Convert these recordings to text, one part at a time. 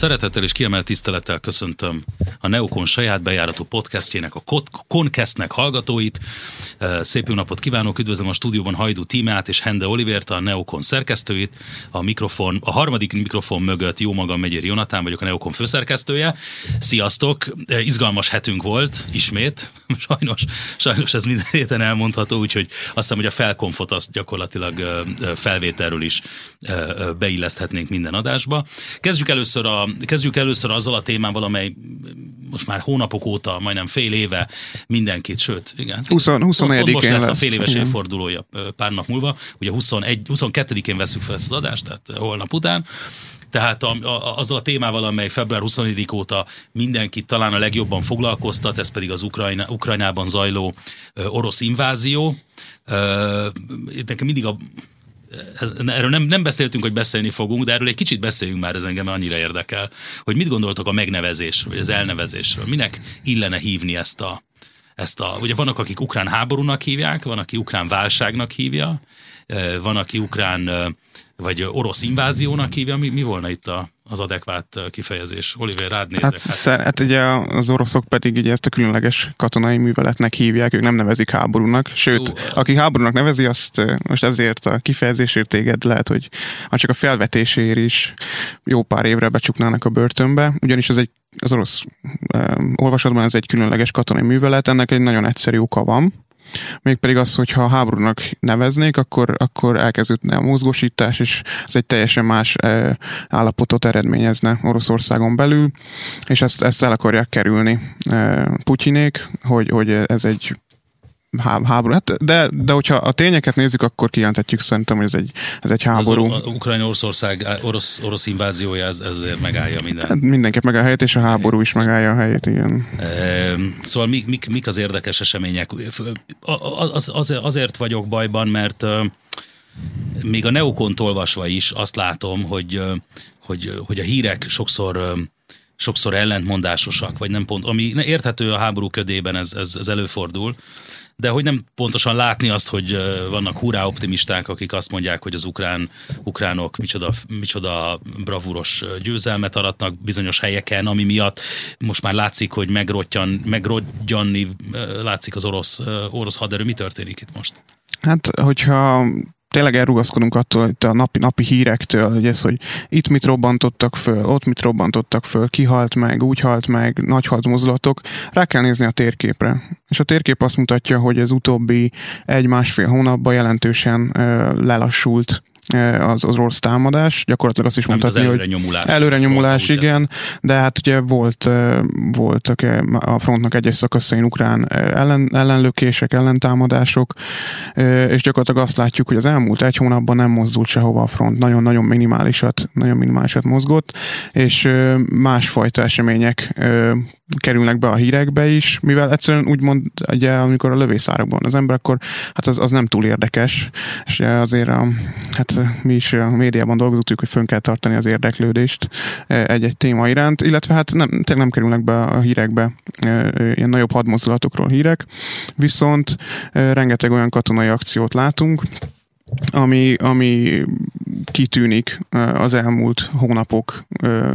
Szeretettel és kiemelt tisztelettel köszöntöm a Neokon saját bejáratú podcastjének, a Concastnek hallgatóit. Szép jó napot kívánok, üdvözlöm a stúdióban Hajdu Tímát és Hende Olivért, a Neokon szerkesztőit. A mikrofon, a harmadik mikrofon mögött jó magam Megyér Jonatán vagyok, a Neokon főszerkesztője. Sziasztok! Izgalmas hetünk volt, ismét. Sajnos, sajnos ez minden héten elmondható, úgyhogy azt hiszem, hogy a felkonfot azt gyakorlatilag felvételről is beilleszthetnénk minden adásba. Kezdjük először, a, kezdjük először azzal a témával, amely most már hónapok óta, majdnem fél éve mindenkit, sőt, igen. 20, 21 most lesz, lesz a fél éves igen. évfordulója pár nap múlva. Ugye 21, 22-én veszük fel ezt az adást, tehát holnap után. Tehát a, a, azzal a témával, amely február 24 óta mindenkit talán a legjobban foglalkoztat, ez pedig az Ukrajna, Ukrajnában zajló ö, orosz invázió. Ö, nekem mindig a erről nem, nem beszéltünk, hogy beszélni fogunk, de erről egy kicsit beszéljünk már, ez engem annyira érdekel, hogy mit gondoltok a megnevezésről, vagy az elnevezésről. Minek illene hívni ezt a, ezt a, ugye vannak, akik ukrán háborúnak hívják, van, aki ukrán válságnak hívja, van, aki ukrán vagy orosz inváziónak hívja. Mi, mi volna itt a, az adekvát kifejezés? Oliver, rád nézek. Hát, hát. Szer, hát ugye az oroszok pedig ugye ezt a különleges katonai műveletnek hívják, ők nem nevezik háborúnak, sőt, Ó, aki háborúnak nevezi, azt most ezért a kifejezésért téged lehet, hogy csak a felvetésért is jó pár évre becsuknának a börtönbe, ugyanis ez egy az orosz um, olvasatban ez egy különleges katonai művelet, ennek egy nagyon egyszerű oka van, mégpedig az, hogy ha háborúnak neveznék, akkor, akkor elkezdődne a mozgósítás, és ez egy teljesen más e, állapotot eredményezne Oroszországon belül, és ezt, ezt el akarják kerülni e, Putyinék, hogy, hogy ez egy háború. Hát, de, de hogyha a tényeket nézzük, akkor kijelenthetjük szerintem, hogy ez egy, ez egy háború. Az Ukrajna Oroszország, orosz, orosz inváziója ez, ezért megállja minden. Hát mindenképp megállja a helyét, és a háború is megállja a helyét, igen. E, szóval mik, mik, mik az érdekes események? Az, az, azért vagyok bajban, mert még a Neokont olvasva is azt látom, hogy, hogy, hogy a hírek sokszor sokszor ellentmondásosak, vagy nem pont, ami érthető a háború ködében, ez, ez, ez előfordul, de hogy nem pontosan látni azt, hogy vannak hurrá optimisták, akik azt mondják, hogy az ukrán, ukránok micsoda, micsoda bravúros győzelmet aratnak bizonyos helyeken, ami miatt most már látszik, hogy megrottyan, megrodjanni látszik az orosz, orosz haderő. Mi történik itt most? Hát, hogyha tényleg elrugaszkodunk attól, hogy a napi, napi hírektől, hogy ez, hogy itt mit robbantottak föl, ott mit robbantottak föl, ki halt meg, úgy halt meg, nagy hadmozulatok, rá kell nézni a térképre. És a térkép azt mutatja, hogy az utóbbi egy-másfél hónapban jelentősen ö, lelassult az, az orosz támadás, gyakorlatilag azt is mondhatni, hogy nyomulás, előre nyomulás, igen, de hát ugye volt, voltak a frontnak egyes szakaszain ukrán ellen, ellenlökések, ellentámadások, és gyakorlatilag azt látjuk, hogy az elmúlt egy hónapban nem mozdult sehova a front, nagyon-nagyon minimálisat, nagyon minimálisat mozgott, és másfajta események kerülnek be a hírekbe is, mivel egyszerűen úgymond, ugye, amikor a lövészárakban az ember, akkor hát az, az nem túl érdekes, és azért a, hát mi is a médiában dolgozunk, hogy fönn kell tartani az érdeklődést egy-egy téma iránt, illetve hát nem, tényleg nem kerülnek be a hírekbe ilyen nagyobb hadmozdulatokról hírek, viszont rengeteg olyan katonai akciót látunk, ami, ami kitűnik az elmúlt hónapok,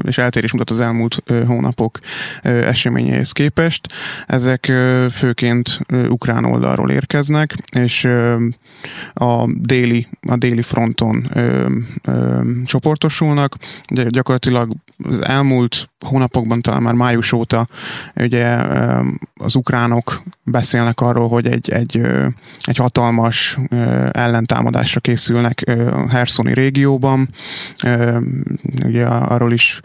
és eltérés mutat az elmúlt hónapok eseményeihez képest. Ezek főként ukrán oldalról érkeznek, és a déli, a déli fronton csoportosulnak. De gyakorlatilag az elmúlt hónapokban, talán már május óta ugye az ukránok beszélnek arról, hogy egy, egy, egy hatalmas ellentámadásra készülnek a Herszoni régióban. Ugye arról is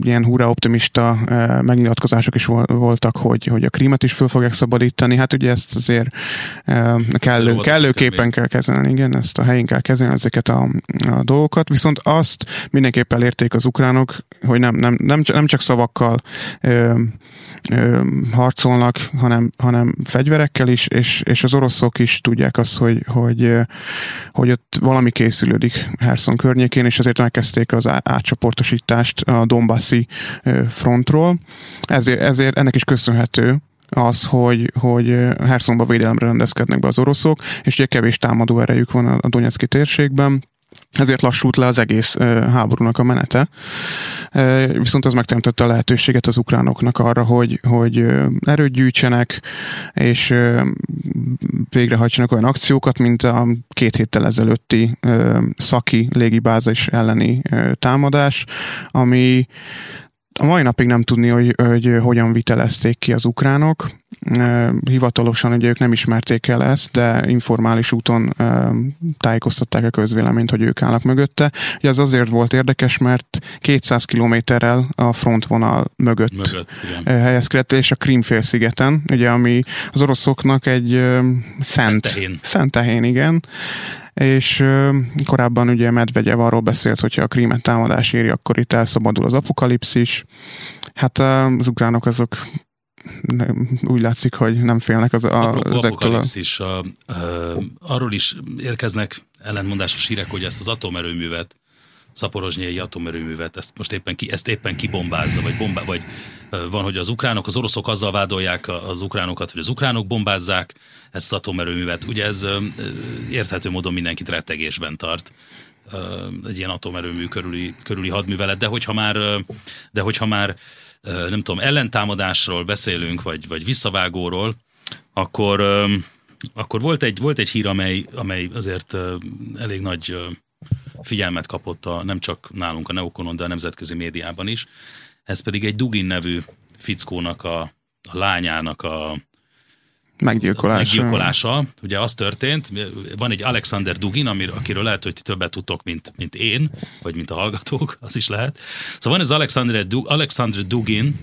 ilyen hurra optimista megnyilatkozások is voltak, hogy, hogy a krímet is föl fogják szabadítani. Hát ugye ezt azért kellő, kellőképpen kell kezelni, igen, ezt a helyén kell kezelni ezeket a, a dolgokat, viszont azt mindenképp elérték az ukránok, hogy nem, nem, nem, nem csak szavakkal ö, ö, harcolnak, hanem, hanem fegyverekkel is, és, és az oroszok is tudják azt, hogy, hogy, hogy ott valami készülődik Herson környékén, és ezért megkezdték az átcsoportosítást a Dombassi frontról. Ezért, ezért ennek is köszönhető, az, hogy, hogy Hersonba védelemre rendezkednek be az oroszok, és ugye kevés támadó erejük van a Donetszki térségben, ezért lassult le az egész háborúnak a menete. Viszont ez megteremtette a lehetőséget az ukránoknak arra, hogy, hogy erőt gyűjtsenek, és végrehajtsanak olyan akciókat, mint a két héttel ezelőtti szaki légibázis elleni támadás, ami a mai napig nem tudni, hogy, hogy hogyan vitelezték ki az ukránok. Hivatalosan ugye ők nem ismerték el ezt, de informális úton tájékoztatták a közvéleményt, hogy ők állnak mögötte. Ugye ez azért volt érdekes, mert 200 kilométerrel a frontvonal mögött, mögött helyezkedett, és a Krímfélszigeten, ugye ami az oroszoknak egy szent, szent Szent tehén, igen és korábban ugye Medvegyev arról beszélt, hogyha a krímet támadás éri, akkor itt elszabadul az apokalipszis. Hát az ukránok azok úgy látszik, hogy nem félnek az a, apokalipszis. A, a, arról is érkeznek ellentmondásos hírek, hogy ezt az atomerőművet szaporozsnyai atomerőművet, ezt most éppen, ki, ezt éppen kibombázza, vagy, bombá, vagy van, hogy az ukránok, az oroszok azzal vádolják az ukránokat, hogy az ukránok bombázzák ezt az atomerőművet. Ugye ez érthető módon mindenkit rettegésben tart egy ilyen atomerőmű körüli, körüli hadművelet, de hogyha már, de hogyha már nem tudom, ellentámadásról beszélünk, vagy, vagy visszavágóról, akkor, akkor volt, egy, volt egy hír, amely, amely azért elég nagy figyelmet kapott a, nem csak nálunk a Neokonon, de a nemzetközi médiában is. Ez pedig egy Dugin nevű fickónak a, a lányának a meggyilkolása. meggyilkolása. Ugye az történt, van egy Alexander Dugin, amir, akiről lehet, hogy ti többet tudtok, mint, mint én, vagy mint a hallgatók, az is lehet. Szóval van ez Alexander, Alexander Dugin,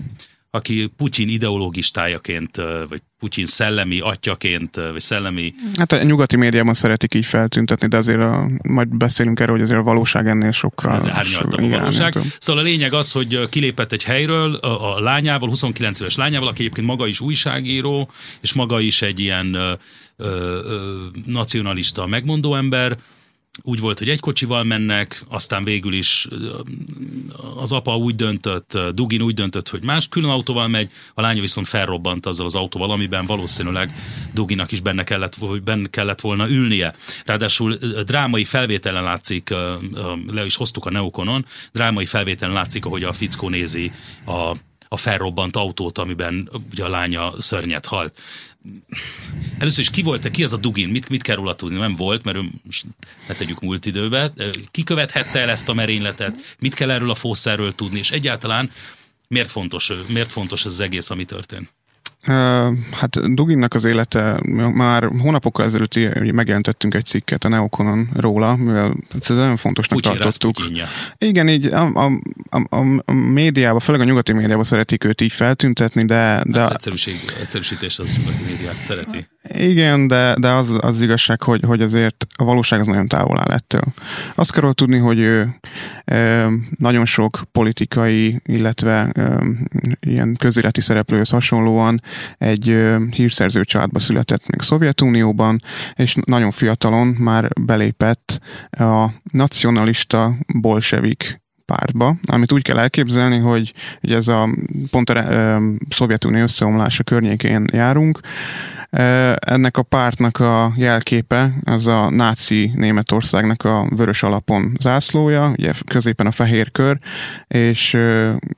aki Putyin ideológistájaként, vagy Putyin szellemi atyaként, vagy szellemi... Hát a nyugati médiában szeretik így feltűntetni, de azért a, majd beszélünk erről, hogy azért a valóság ennél sokkal... Ez árnyaltabb a valóság. Szóval a lényeg az, hogy kilépett egy helyről a, a lányával, 29 éves lányával, aki egyébként maga is újságíró, és maga is egy ilyen ö, ö, nacionalista megmondó ember, úgy volt, hogy egy kocsival mennek, aztán végül is az apa úgy döntött, Dugin úgy döntött, hogy más külön autóval megy, a lánya viszont felrobbant azzal az autóval, amiben valószínűleg Duginak is benne kellett, benne kellett volna ülnie. Ráadásul drámai felvételen látszik, le is hoztuk a Neokonon, drámai felvételen látszik, ahogy a fickó nézi a a felrobbant autót, amiben ugye a lánya szörnyet halt. Először is ki volt, ki az a Dugin? Mit, mit kell róla tudni? Nem volt, mert ő, ne tegyük múlt időbe. Ki követhette el ezt a merényletet? Mit kell erről a fószerről tudni? És egyáltalán miért fontos, miért fontos ez az egész, ami történt? Hát Duginnak az élete, már hónapokkal ezelőtt megjelentettünk egy cikket a Neokonon róla, mivel ez nagyon fontosnak Pucsin tartottuk. Igen, így a, a, a, a médiában, főleg a nyugati médiában szeretik őt így feltüntetni, de... de az egyszerűség, egyszerűsítés az nyugati médiát szereti. Igen, de, de az, az igazság, hogy, hogy azért a valóság az nagyon távol áll ettől. Azt kell tudni, hogy ő nagyon sok politikai, illetve ilyen közéleti szereplőhöz hasonlóan egy hírszerző családba született még Szovjetunióban, és nagyon fiatalon már belépett a nacionalista bolsevik pártba, amit úgy kell elképzelni, hogy, hogy ez a pont a e, Szovjetunió összeomlása környékén járunk, ennek a pártnak a jelképe az a náci Németországnak a vörös alapon zászlója, ugye középen a fehér kör, és,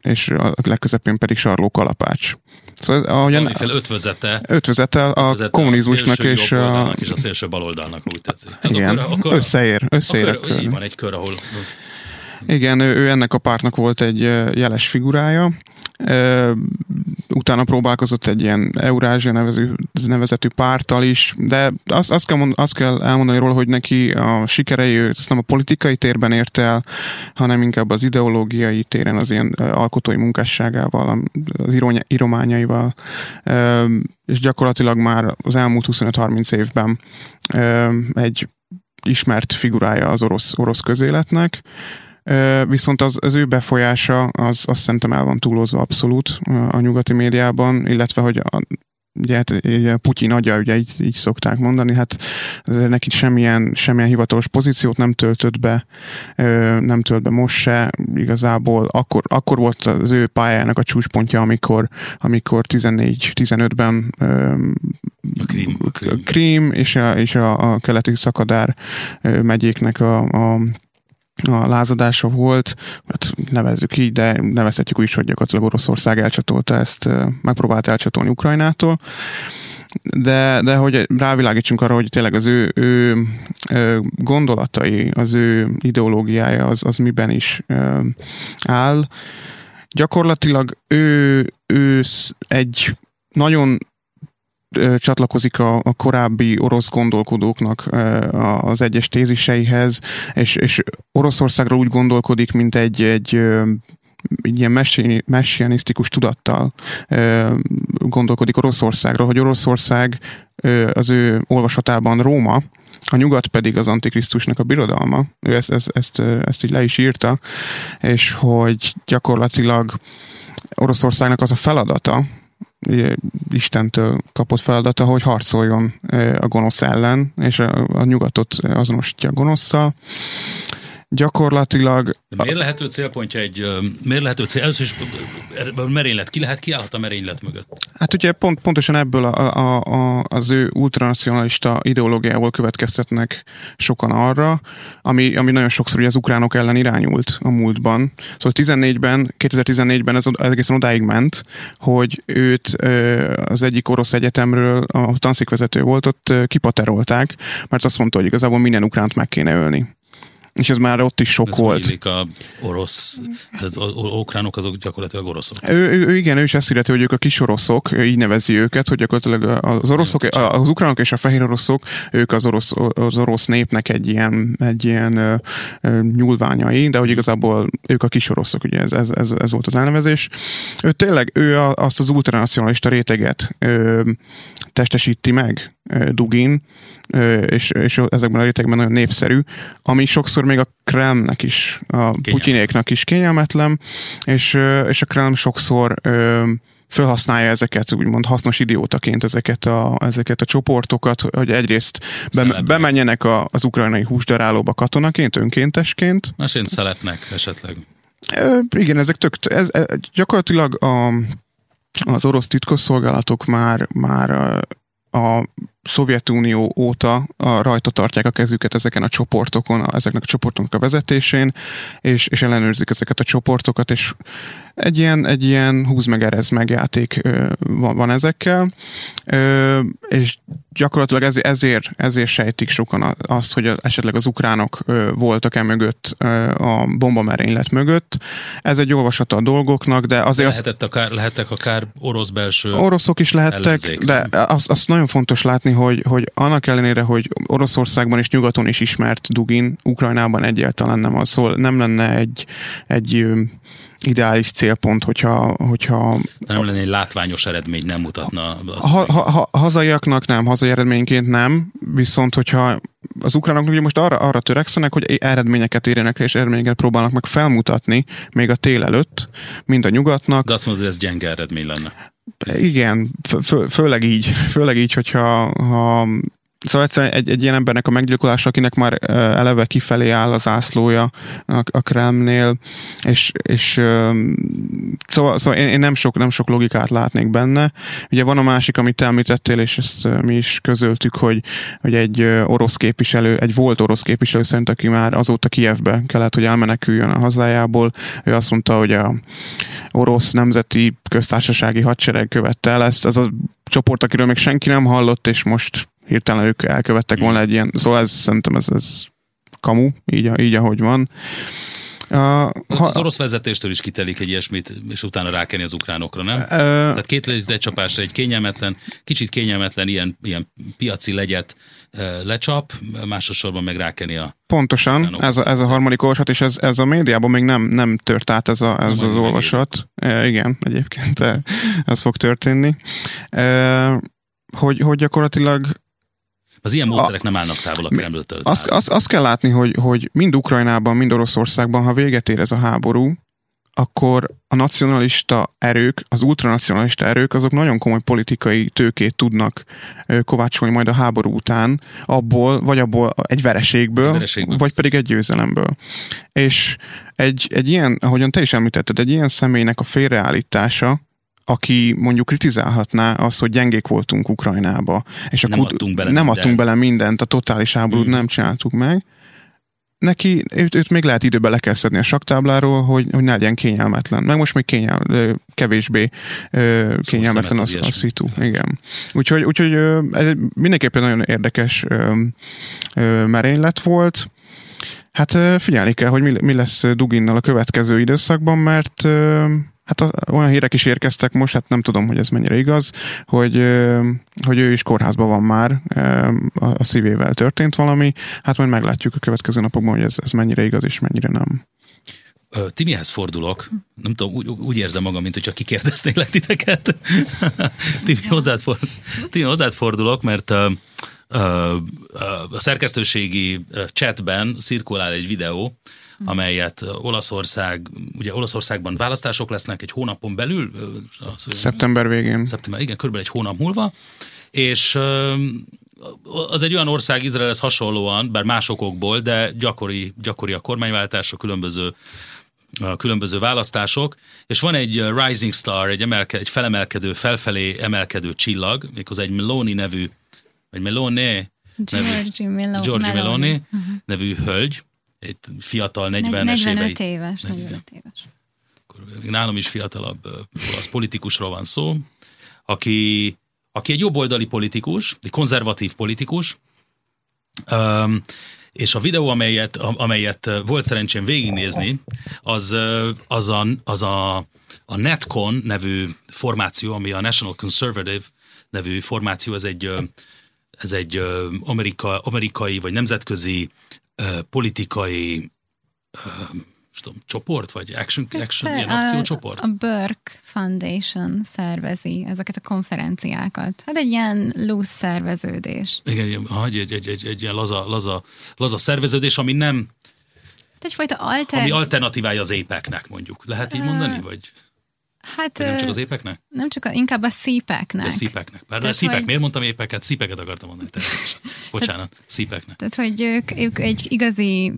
és a legközepén pedig sarló kalapács. Szóval, ahogyan, fel ötvözete. Ötvözete a ötvözete kommunizmusnak a és a... és a szélső baloldalnak, úgy tetszik. Hát igen, akkor, akkor, összeér, összeér. Akkor, így van egy kör, ahol... Igen, ő, ő ennek a pártnak volt egy jeles figurája, utána próbálkozott egy ilyen Eurázsia nevező, nevezetű pártal is, de azt, azt, kell mond, azt kell elmondani róla, hogy neki a sikerei, ezt nem a politikai térben érte el, hanem inkább az ideológiai téren, az ilyen alkotói munkásságával, az írományaival, és gyakorlatilag már az elmúlt 25-30 évben egy ismert figurája az orosz, orosz közéletnek, Viszont az, az ő befolyása, az azt szerintem el van túlozva abszolút a nyugati médiában, illetve hogy a, ugye, hát, ugye Putyin agya, ugye így, így szokták mondani, hát neki semmilyen, semmilyen hivatalos pozíciót nem töltött be, nem tölt be most se, igazából akkor, akkor volt az ő pályájának a csúcspontja, amikor, amikor 14-15-ben a Krím, a Krím. És, a, és a, a keleti szakadár megyéknek a, a a lázadása volt, hát nevezzük így, de nevezhetjük úgy is, hogy gyakorlatilag Oroszország elcsatolta ezt, megpróbált elcsatolni Ukrajnától de, de hogy rávilágítsunk arra, hogy tényleg az ő, ő, gondolatai, az ő ideológiája az, az miben is áll. Gyakorlatilag ő, ő egy nagyon csatlakozik a, a korábbi orosz gondolkodóknak az egyes téziseihez, és, és Oroszországról úgy gondolkodik, mint egy, egy ilyen messianisztikus tudattal gondolkodik Oroszországról, hogy Oroszország az ő olvasatában Róma, a nyugat pedig az Antikrisztusnak a birodalma. Ő ezt, ezt, ezt, ezt így le is írta, és hogy gyakorlatilag Oroszországnak az a feladata, Istentől kapott feladata, hogy harcoljon a gonosz ellen, és a, a nyugatot azonosítja a gonoszszal gyakorlatilag... De miért lehető célpontja egy, miért lehető cél, először is merénylet, ki lehet, kiállhat a merénylet mögött? Hát ugye pont, pontosan ebből a, a, a, az ő ultranacionalista ideológiából következtetnek sokan arra, ami, ami nagyon sokszor ugye az ukránok ellen irányult a múltban. Szóval 14-ben, 2014-ben ez egészen odáig ment, hogy őt az egyik orosz egyetemről, a tanszékvezető volt, ott kipaterolták, mert azt mondta, hogy igazából minden ukránt meg kéne ölni és ez már ott is sok ez volt. a orosz, az ukránok azok gyakorlatilag oroszok. Ő, ő, ő, igen, ő is ezt illeti, hogy ők a kis oroszok, így nevezi őket, hogy gyakorlatilag az oroszok, az ukránok és a fehér oroszok, ők az orosz, az orosz népnek egy ilyen, egy ilyen ö, ö, nyúlványai, de hogy igazából ők a kis oroszok, ugye ez, ez, ez, ez volt az elnevezés. Ő tényleg, ő azt az ultranacionalista réteget ö, testesíti meg, Dugin, és, és ezekben a rétegben nagyon népszerű, ami sokszor még a Kremlnek is, a Putyinéknak is kényelmetlen, és, és a Kreml sokszor felhasználja ezeket, úgymond hasznos idiótaként ezeket a, ezeket a csoportokat, hogy egyrészt be, bemenjenek a, az ukrajnai húsdarálóba katonaként, önkéntesként. Másként szelepnek esetleg. E, igen, ezek tök, ez, ez, gyakorlatilag a, az orosz titkosszolgálatok már, már a Szovjetunió óta a rajta tartják a kezüket ezeken a csoportokon, ezeknek a csoportoknak a vezetésén, és, és ellenőrzik ezeket a csoportokat, és egy ilyen, egy ilyen húz meg erez meg játék van, van ezekkel, és gyakorlatilag ez, ezért, ezért sejtik sokan azt, hogy esetleg az ukránok ö, voltak e mögött, a bombamerénylet mögött. Ez egy olvasata a dolgoknak, de azért... Lehetett akár, lehettek akár orosz belső Oroszok is lehettek, ellenzék. de azt, azt nagyon fontos látni, hogy, hogy annak ellenére, hogy Oroszországban és nyugaton is ismert Dugin, Ukrajnában egyáltalán nem az, szóval nem lenne egy, egy ideális célpont, hogyha... hogyha nem lenne egy látványos eredmény, nem mutatna. Az ha, ha, ha, hazaiaknak nem, hazai eredményként nem, viszont hogyha az ukránok ugye most arra, arra törekszenek, hogy eredményeket érjenek, és eredményeket próbálnak meg felmutatni még a tél előtt, mind a nyugatnak. De azt mondod, hogy ez gyenge eredmény lenne. Igen, fő, főleg így, főleg így, hogyha ha Szóval egyszerűen egy, egy ilyen embernek a meggyilkolása, akinek már eleve kifelé áll az ászlója a, a Kremnél, és, és szóval, szóval én, én nem, sok, nem sok logikát látnék benne. Ugye van a másik, amit te említettél, és ezt mi is közöltük, hogy, hogy egy orosz képviselő, egy volt orosz képviselő szerint, aki már azóta Kievbe kellett, hogy elmeneküljön a hazájából, ő azt mondta, hogy a orosz nemzeti köztársasági hadsereg követte el ezt. Ez a csoport, akiről még senki nem hallott, és most hirtelen ők elkövettek volna egy ilyen, szóval ez szerintem ez, ez kamu, így, így ahogy van. Uh, ha, az orosz vezetéstől is kitelik egy ilyesmit, és utána rákenni az ukránokra, nem? Uh, Tehát két egy csapásra egy kényelmetlen, kicsit kényelmetlen ilyen, ilyen piaci legyet uh, lecsap, másosorban meg rákeni a Pontosan, ez a, ez a harmadik olvasat, és ez, ez a médiában még nem, nem tört át ez, a, ez az olvasat. E, igen, egyébként ez fog történni. E, hogy, hogy gyakorlatilag az ilyen módszerek a, nem állnak távol a Kremltől. Azt, azt, azt kell látni, hogy, hogy mind Ukrajnában, mind Oroszországban, ha véget ér ez a háború, akkor a nacionalista erők, az ultranacionalista erők, azok nagyon komoly politikai tőkét tudnak kovácsolni majd a háború után, abból, vagy abból egy vereségből, vereségből vagy pedig egy győzelemből. És egy, egy ilyen, ahogyan te is említetted, egy ilyen személynek a félreállítása, aki mondjuk kritizálhatná azt, hogy gyengék voltunk Ukrajnába, és nem akkor adtunk bele nem mindent. adtunk bele mindent, a totális háborút hmm. nem csináltuk meg, neki, őt, őt még lehet időben le kell szedni a saktábláról, hogy, hogy ne legyen kényelmetlen. Meg most még kényel, kevésbé kényelmetlen az, a szitu. Igen. Úgyhogy, úgyhogy ez mindenképpen nagyon érdekes merénylet volt. Hát figyelni kell, hogy mi, mi lesz Duginnal a következő időszakban, mert Hát olyan hírek is érkeztek most, hát nem tudom, hogy ez mennyire igaz, hogy, hogy ő is kórházban van már, a szívével történt valami, hát majd meglátjuk a következő napokban, hogy ez, ez mennyire igaz és mennyire nem. Timihez fordulok, nem tudom, úgy, úgy érzem magam, mint hogyha kikérdeznél titeket. Timi, hozzád, for, Timi, hozzád fordulok, mert uh, uh, a szerkesztőségi chatben szirkulál egy videó. Amelyet Olaszország, ugye Olaszországban választások lesznek egy hónapon belül. Szeptember végén. Szeptember, igen, körülbelül egy hónap múlva, és az egy olyan ország Izraelhez hasonlóan, bár más okokból, de gyakori, gyakori a kormányváltás, a különböző a különböző választások, és van egy rising star, egy, emelke, egy felemelkedő, felfelé emelkedő csillag, méghozzá egy Meloni nevű, vagy Melone, Giorgi Meloni, Meloni, Meloni uh-huh. nevű hölgy, egy fiatal 40-es 45 éves, 45 éves. Nálam is fiatalabb olasz politikusról van szó, aki, aki egy jobboldali politikus, egy konzervatív politikus, um, és a videó, amelyet, amelyet volt szerencsém végignézni, az, az, a, az a, a Netcon nevű formáció, ami a National Conservative nevű formáció, ez egy, ez egy amerika, amerikai vagy nemzetközi politikai tudom, csoport, vagy action, action ilyen akciócsoport? A Burke Foundation szervezi ezeket a konferenciákat. Hát egy ilyen loose szerveződés. Igen, egy, egy, egy, egy, egy ilyen laza, laza, laza szerveződés, ami nem egyfajta alter... Ami alternatívája az épeknek, mondjuk. Lehet így mondani, vagy? Hát, nem csak az épeknek? Nem csak, a, inkább a szípeknek. De szípeknek. Pár, szípek, hogy... miért mondtam épeket? Szípeket akartam mondani. Bocsánat, szípeknek. Tehát, hogy ők, ők egy igazi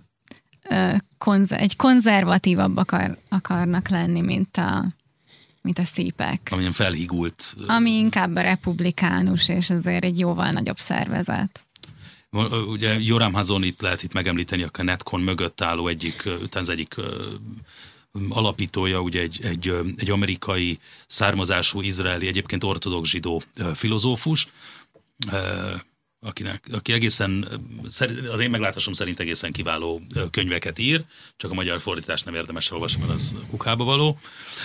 konz, egy konzervatívabb akar, akarnak lenni, mint a, mint a szípek. Amilyen felhigult. Ami inkább a republikánus, és azért egy jóval nagyobb szervezet. Ugye Joram Hazonit lehet itt megemlíteni, a Netcon mögött álló egyik, az egyik alapítója, ugye egy, egy, egy amerikai származású izraeli, egyébként ortodox zsidó filozófus, akinek, aki egészen, az én meglátásom szerint egészen kiváló könyveket ír, csak a magyar fordítást nem érdemes olvasni, mert az kukába való.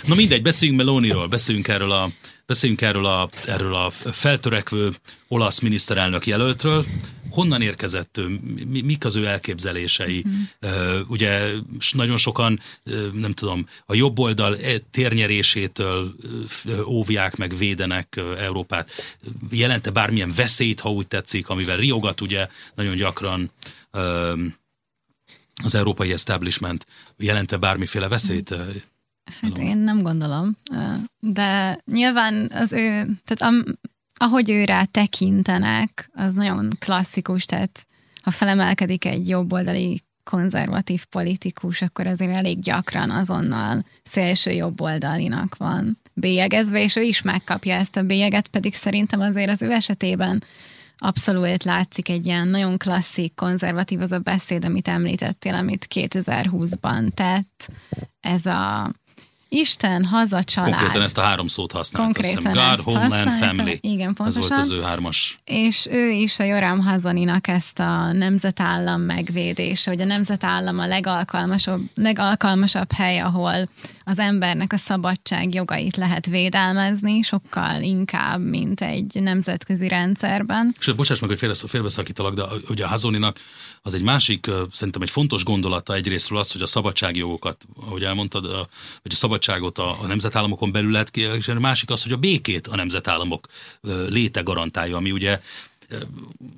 Na mindegy, beszéljünk Meloniról, beszéljünk erről a, beszéljünk erről a, erről a feltörekvő olasz miniszterelnök jelöltről, honnan érkezett ő, mi, mik az ő elképzelései. Uh, ugye nagyon sokan, nem tudom, a jobb oldal e, térnyerésétől óvják meg, védenek Európát. Jelente bármilyen veszélyt, ha úgy tetszik, amivel riogat ugye nagyon gyakran az európai establishment jelente bármiféle veszélyt? Hát én nem gondolom, de nyilván az ő, tehát am, ahogy ő rá tekintenek, az nagyon klasszikus, tehát ha felemelkedik egy jobboldali konzervatív politikus, akkor azért elég gyakran azonnal szélső jobboldalinak van bélyegezve, és ő is megkapja ezt a bélyeget, pedig szerintem azért az ő esetében abszolút látszik egy ilyen nagyon klasszik, konzervatív az a beszéd, amit említettél, amit 2020-ban tett. Ez a Isten, haza, család. Konkrétan ezt a három szót használta. Konkrétan God, Homeland, Family. Igen, pontosan. Ez volt az ő hármas. És ő is a Joram Hazaninak ezt a nemzetállam megvédése, hogy a nemzetállam a legalkalmasabb, legalkalmasabb hely, ahol az embernek a szabadság jogait lehet védelmezni, sokkal inkább, mint egy nemzetközi rendszerben. És bocsáss meg, hogy félbeszakítalak, de ugye a Hazoninak az egy másik, szerintem egy fontos gondolata egyrésztről az, hogy a szabadságjogokat, ahogy elmondtad, hogy a szabadságot a, a nemzetállamokon belül lehet ki, és a másik az, hogy a békét a nemzetállamok léte garantálja, ami ugye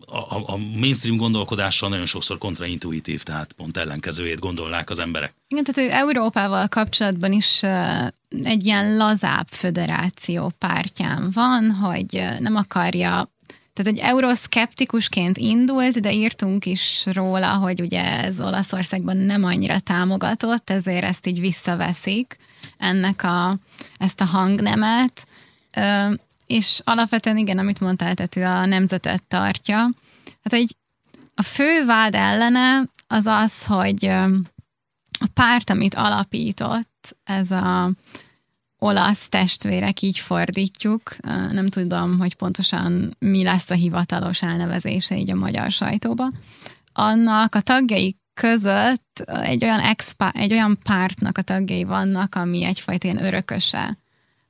a, a mainstream gondolkodással nagyon sokszor kontraintuitív, tehát pont ellenkezőjét gondolnák az emberek. Igen, tehát Európával kapcsolatban is egy ilyen lazább föderáció pártján van, hogy nem akarja tehát, hogy euroszkeptikusként indult, de írtunk is róla, hogy ugye ez Olaszországban nem annyira támogatott, ezért ezt így visszaveszik, ennek a, ezt a hangnemet, és alapvetően igen, amit mondtál, tehát ő a nemzetet tartja. Hát egy a fő vád ellene az az, hogy a párt, amit alapított, ez a olasz testvérek, így fordítjuk. Nem tudom, hogy pontosan mi lesz a hivatalos elnevezése így a magyar sajtóba. Annak a tagjai között egy olyan, expa, egy olyan pártnak a tagjai vannak, ami egyfajta ilyen örököse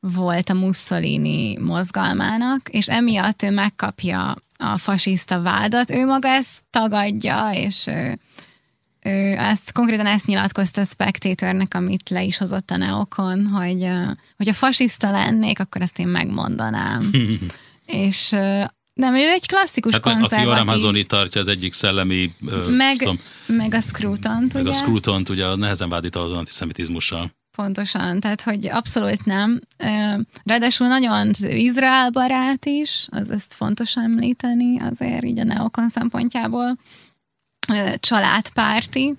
volt a Mussolini mozgalmának, és emiatt ő megkapja a fasiszta vádat. Ő maga ezt tagadja, és ő, ő ezt, konkrétan ezt nyilatkozta a Spectatornek, amit le is hozott a Neokon, hogy hogy a fasiszta lennék, akkor ezt én megmondanám. és nem, ő egy klasszikus hát, konzervatív. Aki Joram Hazoni tartja az egyik szellemi... Meg, tudom, meg a Scruton, Meg ugye? a Scruton, ugye nehezen vádít az antiszemitizmussal. Pontosan, tehát hogy abszolút nem. Ráadásul nagyon Izrael barát is, az ezt fontos említeni azért így a neokon szempontjából. Családpárti,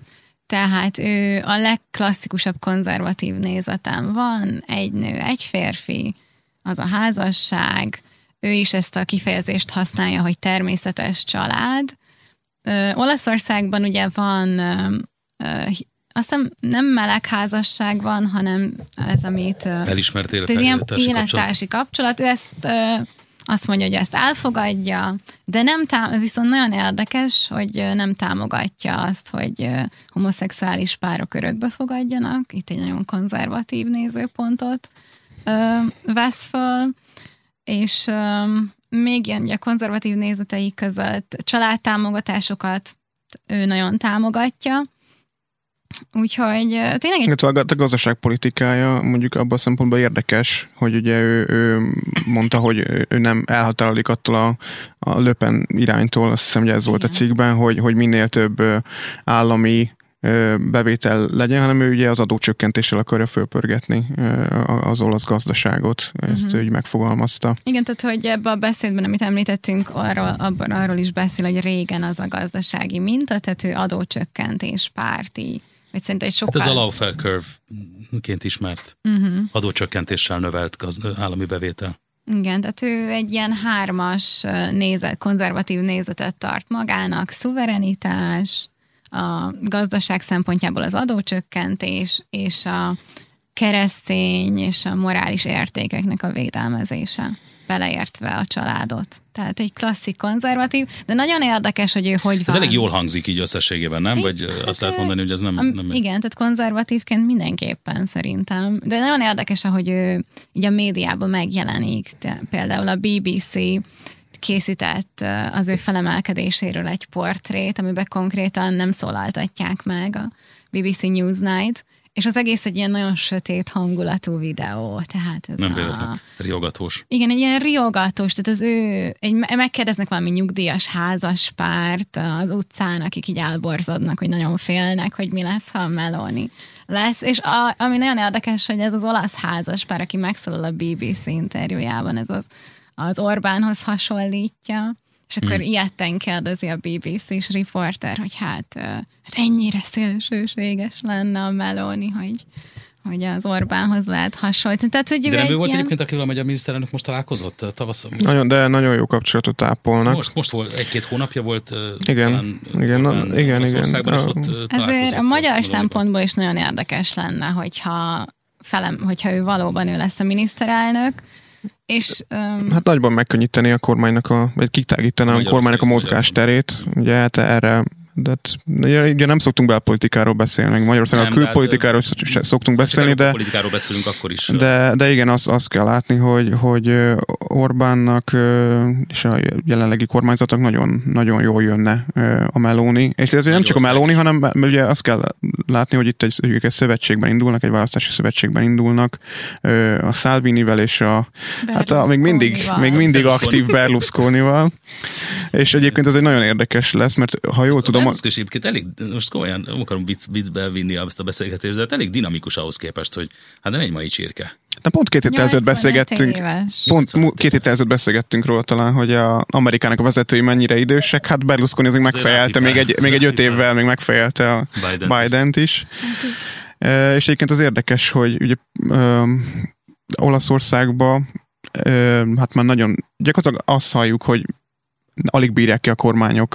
tehát ő a legklasszikusabb konzervatív nézetem van, egy nő, egy férfi, az a házasság, ő is ezt a kifejezést használja, hogy természetes család. Olaszországban ugye van azt hiszem nem melegházasság van, hanem ez, amit... Elismert élettársi, élettársi kapcsolat. kapcsolat. Ő ezt azt mondja, hogy ezt elfogadja, de nem tám- viszont nagyon érdekes, hogy nem támogatja azt, hogy homoszexuális párok örökbe fogadjanak. Itt egy nagyon konzervatív nézőpontot vesz föl, és még ilyen ugye, konzervatív nézetei között családtámogatásokat ő nagyon támogatja, Úgyhogy tényleg... Egy... A, gazdaságpolitikája mondjuk abban a szempontból érdekes, hogy ugye ő, ő mondta, hogy ő nem elhatárolódik attól a, a löpen iránytól, azt hiszem, hogy ez volt Igen. a cikkben, hogy, hogy minél több állami bevétel legyen, hanem ő ugye az adócsökkentéssel akarja fölpörgetni az olasz gazdaságot. Ezt uh-huh. ő így megfogalmazta. Igen, tehát hogy ebben a beszédben, amit említettünk, arról, abban arról is beszél, hogy régen az a gazdasági minta, tehát ő adócsökkentés párti vagy szerintem egy sokkal... Hát ez a Lawfare Curve-ként ismert uh-huh. adócsökkentéssel növelt gaz, állami bevétel. Igen, tehát ő egy ilyen hármas nézet, konzervatív nézetet tart magának, szuverenitás, a gazdaság szempontjából az adócsökkentés és a keresztény és a morális értékeknek a védelmezése beleértve a családot. Tehát egy klasszik konzervatív, de nagyon érdekes, hogy ő hogy van. Ez elég jól hangzik így összességében, nem? Vagy hát, azt lehet mondani, hogy ez nem... nem igen, tehát konzervatívként mindenképpen szerintem. De nagyon érdekes, hogy ő így a médiában megjelenik. De például a BBC készített az ő felemelkedéséről egy portrét, amiben konkrétan nem szólaltatják meg a BBC Newsnight, és az egész egy ilyen nagyon sötét hangulatú videó, tehát ez Nem a... riogatós. Igen, egy ilyen riogatós, tehát az ő, egy, megkérdeznek valami nyugdíjas házas párt az utcán, akik így elborzadnak, hogy nagyon félnek, hogy mi lesz, ha Meloni lesz, és a, ami nagyon érdekes, hogy ez az olasz házas pár, aki megszólal a BBC interjújában, ez az, az Orbánhoz hasonlítja, és akkor hmm. ilyetten kérdezi a BBC-s riporter, hogy hát, hát ennyire szélsőséges lenne a Meloni, hogy, hogy az Orbánhoz lehet hasonlítani. Tehát, hogy de nem ő volt ilyen... egyébként, akivel a magyar miniszterelnök most találkozott tavasszal? Nagyon, de nagyon jó kapcsolatot ápolnak. Most, most volt, egy-két hónapja volt igen, talán, igen, Orbán, na, igen, igen. Ott Ezért a magyar szempontból is nagyon érdekes lenne, hogyha, felem, hogyha ő valóban ő lesz a miniszterelnök, és, um... Hát nagyban megkönnyíteni a kormánynak, a, vagy kitágítani a kormánynak a mozgásterét. Ugye hát erre de hát, ugye nem szoktunk belpolitikáról beszélni, meg Magyarországon a külpolitikáról de, szoktunk beszélni, de... politikáról beszélünk akkor is. De, de igen, azt, azt kell látni, hogy, hogy Orbánnak és a jelenlegi kormányzatnak nagyon, nagyon jól jönne a Meloni. És ez nem csak a Meloni, hanem ugye azt kell látni, hogy itt egy, egy szövetségben indulnak, egy választási szövetségben indulnak a Salvinivel és a, hát a még mindig, még mindig aktív Berlusconival. És egyébként ez egy nagyon érdekes lesz, mert ha jól tudom, Musk is egyébként elég, most komolyan nem akarom vicc, viccbe vinni ezt a beszélgetést, de hát elég dinamikus ahhoz képest, hogy hát nem egy mai csirke. De pont két héttel ezelőtt beszélgettünk, pont két héttel ezelőtt beszélgettünk róla talán, hogy a Amerikának a vezetői mennyire idősek. Hát Berlusconi azért megfejelte, még egy, még egy öt évvel még megfejelte a Biden. Biden-t is. E, és egyébként az érdekes, hogy ugye ö, Olaszországba ö, hát már nagyon gyakorlatilag azt halljuk, hogy alig bírják ki a kormányok,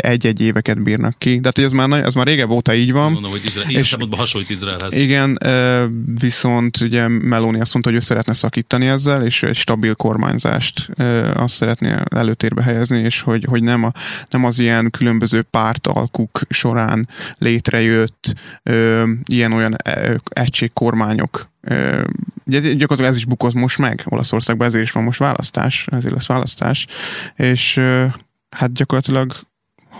egy-egy éveket bírnak ki. De hát, hogy ez már, ez már régebb óta így van. Mondom, hogy Izrael, és hasonlít Izraelhez. Igen, viszont ugye Meloni azt mondta, hogy ő szeretne szakítani ezzel, és egy stabil kormányzást azt szeretné előtérbe helyezni, és hogy, hogy nem, a, nem az ilyen különböző pártalkuk során létrejött ilyen-olyan egységkormányok Ugye gyakorlatilag ez is bukott most meg Olaszországban, ezért is van most választás, ezért lesz választás, és hát gyakorlatilag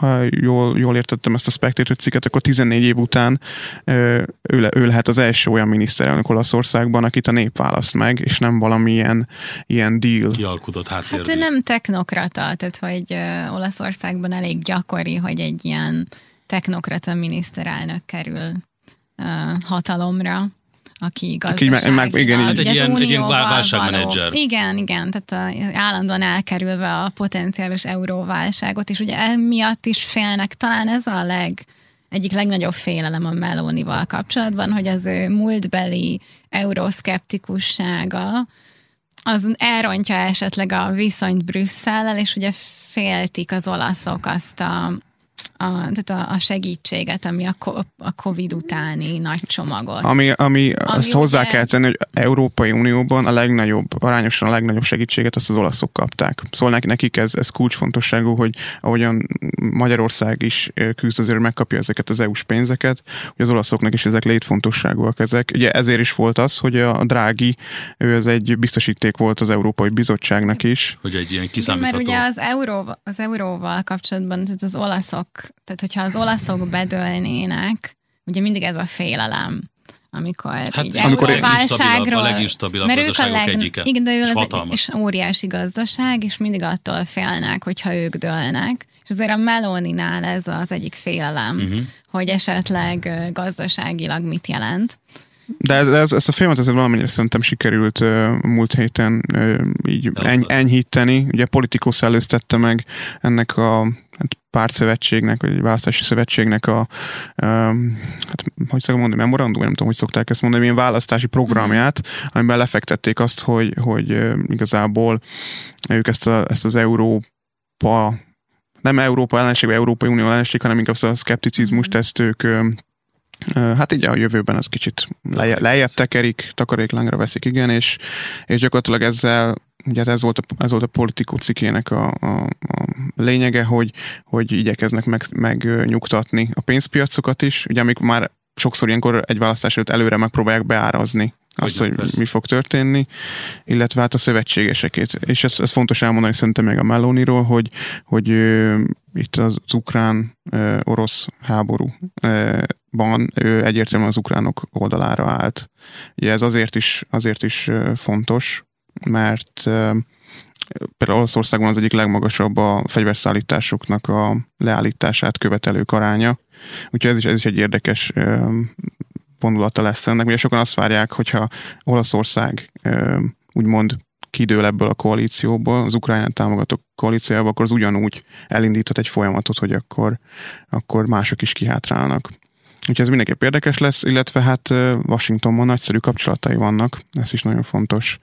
ha jól, jól értettem ezt a Spectator cikket, akkor 14 év után ő, ő lehet az első olyan miniszterelnök Olaszországban, akit a nép választ meg, és nem valamilyen ilyen deal. Kialkudott Hát ő nem technokrata, tehát hogy Olaszországban elég gyakori, hogy egy ilyen technokrata miniszterelnök kerül hatalomra aki gazdasági. Aki meg, igen, hát egy, ilyen, egy ilyen válságmenedzser. Igen, igen, tehát a, állandóan elkerülve a potenciális euróválságot, és ugye emiatt is félnek, talán ez a leg, egyik legnagyobb félelem a Melónival kapcsolatban, hogy az ő múltbeli euroszkeptikussága az elrontja esetleg a viszonyt Brüsszellel, és ugye féltik az olaszok azt a a, tehát a, a segítséget, ami a, a Covid utáni nagy csomagot. Ami, ami, ami azt ugye... hozzá kell tenni, hogy Európai Unióban a legnagyobb, arányosan a legnagyobb segítséget azt az olaszok kapták. Szóval nekik ez, ez kulcsfontosságú, hogy ahogyan Magyarország is küzd azért, megkapja ezeket az EU-s pénzeket, hogy az olaszoknak is ezek létfontosságúak ezek. Ugye ezért is volt az, hogy a Drági, ő ez egy biztosíték volt az Európai Bizottságnak is. Hogy egy ilyen kiszámítható... Mert ugye az, euró, az euróval kapcsolatban, tehát az olaszok tehát hogyha az olaszok bedőlnének, ugye mindig ez a félelem, amikor hát, így amikor válságról, a leginstabilabb mert ők a leg, egyike, igen, de ő és, az, és óriási gazdaság, és mindig attól félnek, hogyha ők dőlnek. És azért a Meloninál ez az egyik félelem, uh-huh. hogy esetleg gazdaságilag mit jelent. De ez, ez, ezt a filmet azért valamennyire szerintem sikerült uh, múlt héten uh, így eny, enyhíteni. Ugye Politikus előztette meg ennek a hát pártszövetségnek, vagy választási szövetségnek a, um, hát hogy szoktam mondani, memorandum, nem tudom, hogy szokták ezt mondani, ilyen választási programját, amiben lefektették azt, hogy, hogy uh, igazából ők ezt, a, ezt az Európa nem Európa ellenség, vagy Európai Unió ellenség, hanem inkább a szkepticizmust, ezt ők Hát így a jövőben az kicsit lejjebb, lejjebb tekerik, takaréklángra veszik, igen, és, és gyakorlatilag ezzel ugye ez volt a, ez volt a politikó cikének a, a, a lényege, hogy, hogy igyekeznek meg, meg nyugtatni a pénzpiacokat is, ugye amik már sokszor ilyenkor egy választás előtt előre megpróbálják beárazni azt, hogy persze. mi fog történni, illetve hát a szövetségeseket. És ez, ez fontos elmondani szerintem még a Meloniról, hogy, hogy itt az ukrán-orosz uh, háborúban ő egyértelműen az ukránok oldalára állt. Ugye ez azért is, azért is fontos, mert például Olaszországban az egyik legmagasabb a fegyverszállításoknak a leállítását követelő aránya. Úgyhogy ez is, ez is egy érdekes vonulata lesz ennek. Ugye sokan azt várják, hogyha Olaszország úgymond kidől ebből a koalícióból, az Ukrajnát támogató koalícióba, akkor az ugyanúgy elindíthat egy folyamatot, hogy akkor, akkor mások is kihátrálnak. Úgyhogy ez mindenképp érdekes lesz, illetve hát Washingtonban nagyszerű kapcsolatai vannak, ez is nagyon fontos.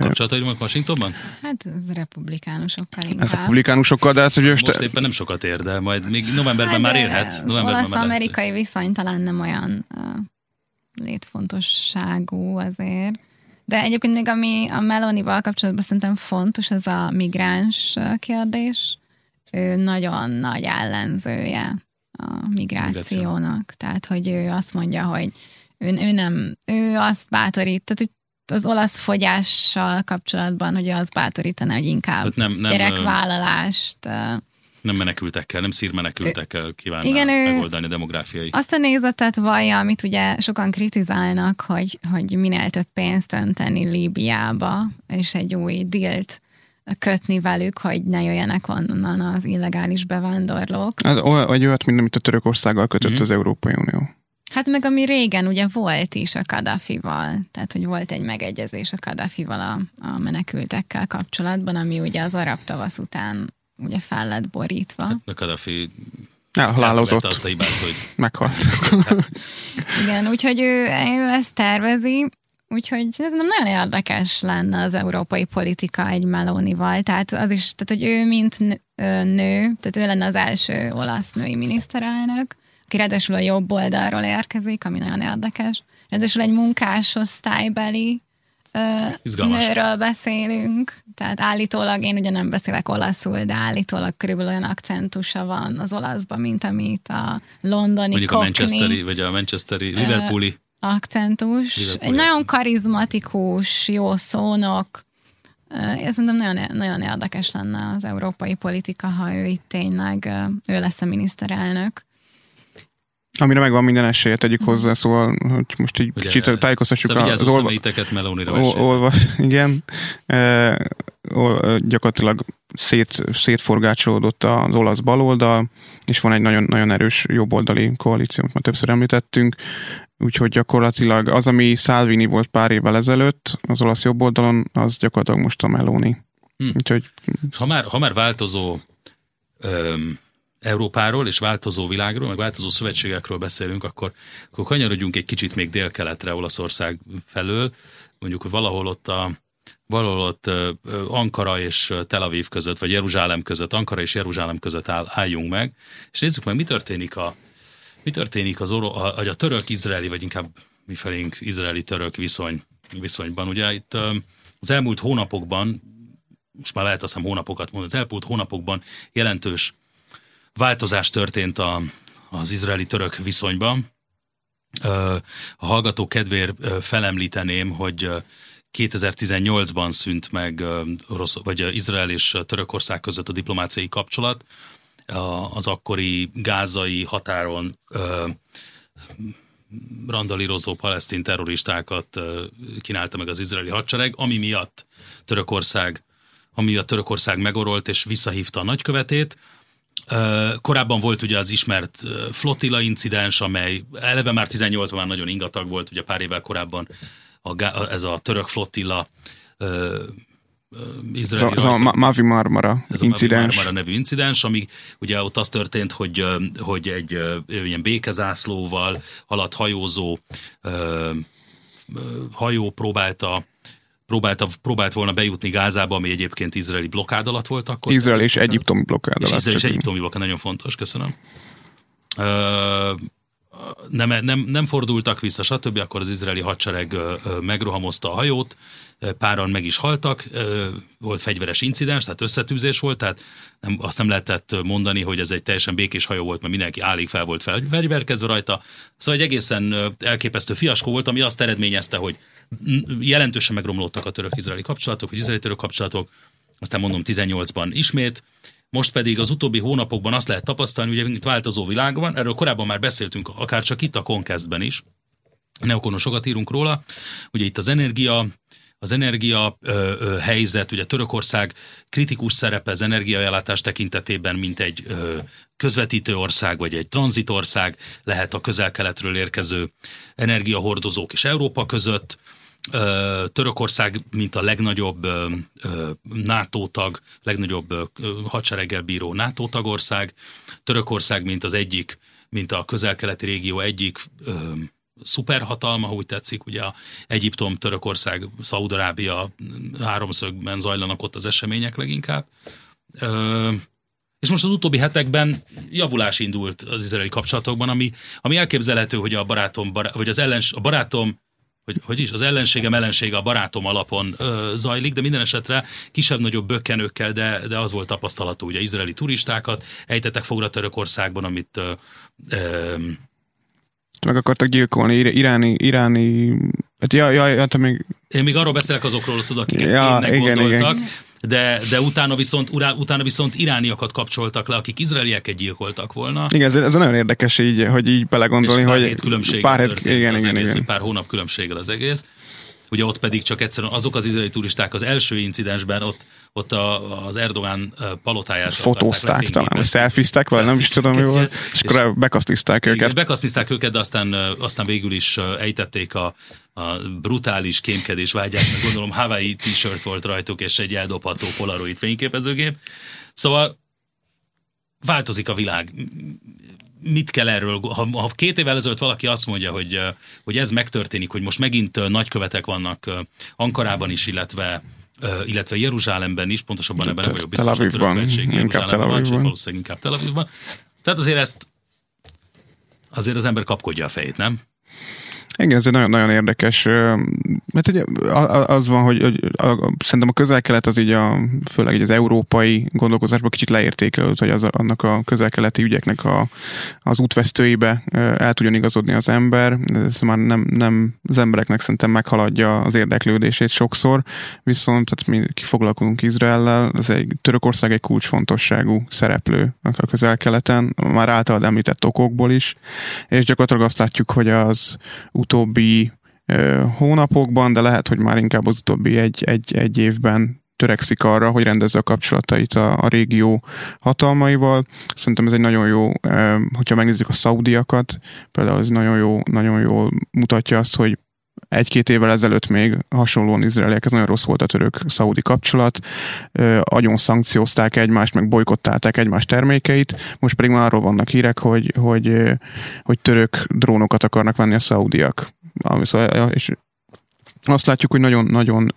Kapcsolatai vannak Washingtonban? Hát republikánusokkal inkább. Hát republikánusokkal, de hát hogy most, most éppen nem sokat ér, de majd még novemberben hát már érhet. Novemberben az amerikai viszony talán nem olyan létfontosságú azért. De egyébként még ami a Melonival kapcsolatban szerintem fontos, ez a migráns kérdés. Ő nagyon nagy ellenzője a migrációnak. Tehát, hogy ő azt mondja, hogy ő, ő nem, ő azt bátorít, tehát hogy az olasz fogyással kapcsolatban, hogy az bátorítaná, hogy inkább nem, nem, gyerekvállalást nem menekültekkel, nem szírmenekültekkel kívánná Igen, megoldani a demográfiai. Azt a nézetet vallja, amit ugye sokan kritizálnak, hogy, hogy minél több pénzt önteni Líbiába, és egy új dílt kötni velük, hogy ne jöjjenek onnan az illegális bevándorlók. Hát, vagy olyat, mint amit a Törökországgal kötött mm. az Európai Unió. Hát meg ami régen ugye volt is a Kadafival, tehát hogy volt egy megegyezés a Kadafival a, a menekültekkel kapcsolatban, ami ugye az arab tavasz után ugye fel lett borítva. Hát, a Kadafi elhalálozott. Azt a hibát, hogy meghalt. Igen, úgyhogy ő, ő ezt tervezi. Úgyhogy szerintem nagyon érdekes lenne az európai politika egy Melonival. Tehát az is, tehát hogy ő mint nő, tehát ő lenne az első olasz női miniszterelnök, aki ráadásul a jobb oldalról érkezik, ami nagyon érdekes. Ráadásul egy munkásosztálybeli Izgalmas. nőről beszélünk, tehát állítólag én ugye nem beszélek olaszul, de állítólag körülbelül olyan akcentusa van az olaszban, mint amit a londoni Mondjuk Cockney, a Manchesteri, vagy a Manchesteri, Liverpooli akcentus. Liverpooli egy nagyon karizmatikus, jó szónok. Ez szerintem nagyon, nagyon érdekes lenne az európai politika, ha ő itt tényleg ő lesz a miniszterelnök. Amire megvan minden esélye, tegyük hozzá, szóval, hogy most így Ugye, kicsit tájékoztassuk az olva... olva... Igen. E, ol, gyakorlatilag szét, szétforgácsolódott az olasz baloldal, és van egy nagyon, nagyon erős jobboldali koalíció, amit már többször említettünk, úgyhogy gyakorlatilag az, ami Salvini volt pár évvel ezelőtt az olasz jobboldalon, az gyakorlatilag most a Meloni. Hm. Úgyhogy... Ha már, ha már változó öm, Európáról és változó világról, meg változó szövetségekről beszélünk, akkor, akkor kanyarodjunk egy kicsit még délkeletre Olaszország felől, mondjuk, hogy valahol ott a valahol ott Ankara és Tel Aviv között, vagy Jeruzsálem között, Ankara és Jeruzsálem között áll, álljunk meg, és nézzük meg, mi történik a, mi történik az oro, a, a török-izraeli, vagy inkább mi felénk izraeli-török viszony, viszonyban. Ugye itt az elmúlt hónapokban, most már lehet azt hiszem hónapokat mondani, az elmúlt hónapokban jelentős változás történt a, az izraeli-török viszonyban. A hallgató kedvér felemlíteném, hogy 2018-ban szűnt meg vagy Izrael és Törökország között a diplomáciai kapcsolat. Az akkori gázai határon randalírozó palesztin terroristákat kínálta meg az izraeli hadsereg, ami miatt Törökország, ami miatt Törökország megorolt és visszahívta a nagykövetét, Korábban volt ugye az ismert flottilla incidens, amely eleve már 18-ban már nagyon ingatag volt, ugye pár évvel korábban a, ez a török flottilla izraeli ez a, a Mavi Marmara ez incidens. a Mavi Marmara nevű incidens, ami ugye ott az történt, hogy, hogy egy ilyen békezászlóval haladt hajózó hajó próbálta próbálta, próbált volna bejutni Gázába, ami egyébként izraeli blokkád alatt volt akkor. Izrael és egyiptomi blokkád alatt. És Izrael és egyiptomi blokkád, nagyon fontos, köszönöm. Uh, nem, nem, nem fordultak vissza, stb., akkor az izraeli hadsereg megrohamozta a hajót, páran meg is haltak, volt fegyveres incidens, tehát összetűzés volt, tehát nem, azt nem lehetett mondani, hogy ez egy teljesen békés hajó volt, mert mindenki állig fel volt fegyverkezve rajta. Szóval egy egészen elképesztő fiaskó volt, ami azt eredményezte, hogy jelentősen megromlottak a török-izraeli kapcsolatok, vagy izraeli-török kapcsolatok, aztán mondom 18-ban ismét, most pedig az utóbbi hónapokban azt lehet tapasztalni, ugye itt változó világ van, erről korábban már beszéltünk, akár csak itt a Conquestben is, neokonosokat írunk róla, ugye itt az energia, az energia ö, ö, helyzet, ugye Törökország kritikus szerepe az energiaellátás tekintetében, mint egy ö, közvetítő ország, vagy egy tranzitország lehet a közel-keletről érkező energiahordozók és Európa között. Törökország, mint a legnagyobb NATO tag, legnagyobb hadsereggel bíró NATO tagország, Törökország, mint az egyik, mint a közel-keleti régió egyik szuperhatalma, ha úgy tetszik, ugye Egyiptom, Törökország, Szaudarábia háromszögben zajlanak ott az események leginkább. És most az utóbbi hetekben javulás indult az izraeli kapcsolatokban, ami, ami elképzelhető, hogy a barátom, bará, vagy az ellens, a barátom hogy, hogy is, az ellenségem ellensége a barátom alapon ö, zajlik, de minden esetre kisebb-nagyobb bökkenőkkel, de, de az volt tapasztalatú, ugye izraeli turistákat ejtettek fogra Törökországban, amit ö, ö, meg akartak gyilkolni, iráni, iráni Hát ja, ja, ja, te még... Én még arról beszélek azokról, tudod, akiket ja, igen, gondoltak. Igen de, de utána, viszont, utána viszont irániakat kapcsoltak le, akik izraelieket gyilkoltak volna. Igen, ez, ez nagyon érdekes így, hogy így belegondolni, pár hogy hét különbség pár hét, igen, igen, egész, igen. pár hónap különbséggel az egész. Ugye ott pedig csak egyszerűen azok az izraeli turisták az első incidensben ott, ott a, az Erdogán palotáját Fotózták talán, szelfiztek, vagy nem is tudom mi volt, és akkor bekasztizták őket. Bekasztizták őket, de aztán, aztán végül is ejtették a, a brutális kémkedés vágyát, mert gondolom Hawaii t-shirt volt rajtuk, és egy eldobható polaroid fényképezőgép. Szóval változik a világ mit kell erről, ha, ha két évvel ezelőtt valaki azt mondja, hogy, hogy ez megtörténik, hogy most megint nagykövetek vannak Ankarában is, illetve illetve Jeruzsálemben is, pontosabban ebben nem vagyok biztos, Tel Avivban, inkább Tel Avivban. Valószínűleg inkább Tel Avivban. Tehát azért ezt azért az ember kapkodja a fejét, nem? Igen, ez egy nagyon, nagyon érdekes, mert ugye az van, hogy, hogy szerintem a közel-kelet az így a, főleg így az európai gondolkozásban kicsit leértékelődött, hogy az, annak a közel-keleti ügyeknek a, az útvesztőibe el tudjon igazodni az ember. Ez már nem, nem az embereknek szerintem meghaladja az érdeklődését sokszor, viszont hát mi kifoglalkozunk Izraellel, ez egy Törökország egy kulcsfontosságú szereplő a közel-keleten, már általad említett okokból is, és gyakorlatilag azt látjuk, hogy az utóbbi hónapokban, de lehet, hogy már inkább az utóbbi egy, egy, egy évben törekszik arra, hogy rendezze a kapcsolatait a, a régió hatalmaival. Szerintem ez egy nagyon jó, hogyha megnézzük a szaudiakat, például ez nagyon jó, nagyon jó mutatja azt, hogy egy-két évvel ezelőtt még hasonlóan izraeliekhez nagyon rossz volt a török-szaudi kapcsolat, agyon szankciózták egymást, meg bolykottálták egymás termékeit, most pedig már arról vannak hírek, hogy, hogy, hogy török drónokat akarnak venni a szaudiak. És azt látjuk, hogy nagyon-nagyon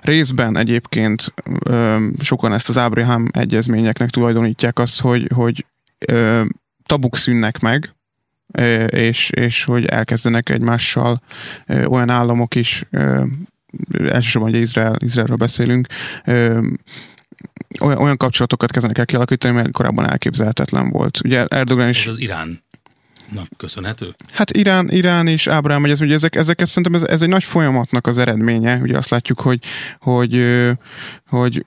részben egyébként ö, sokan ezt az Ábrahám egyezményeknek tulajdonítják azt, hogy, hogy ö, tabuk szűnnek meg, és, és hogy elkezdenek egymással olyan államok is, elsősorban hogy Izrael, Izraelről beszélünk, olyan, olyan kapcsolatokat kezdenek el kialakítani, mert korábban elképzelhetetlen volt. Ugye Erdogan is... Ez az Irán Na, köszönhető? Hát Irán, Irán és Ábrám, hogy ez, ugye ezek, ezeket szerintem ez, ez, egy nagy folyamatnak az eredménye. Ugye azt látjuk, hogy, hogy, hogy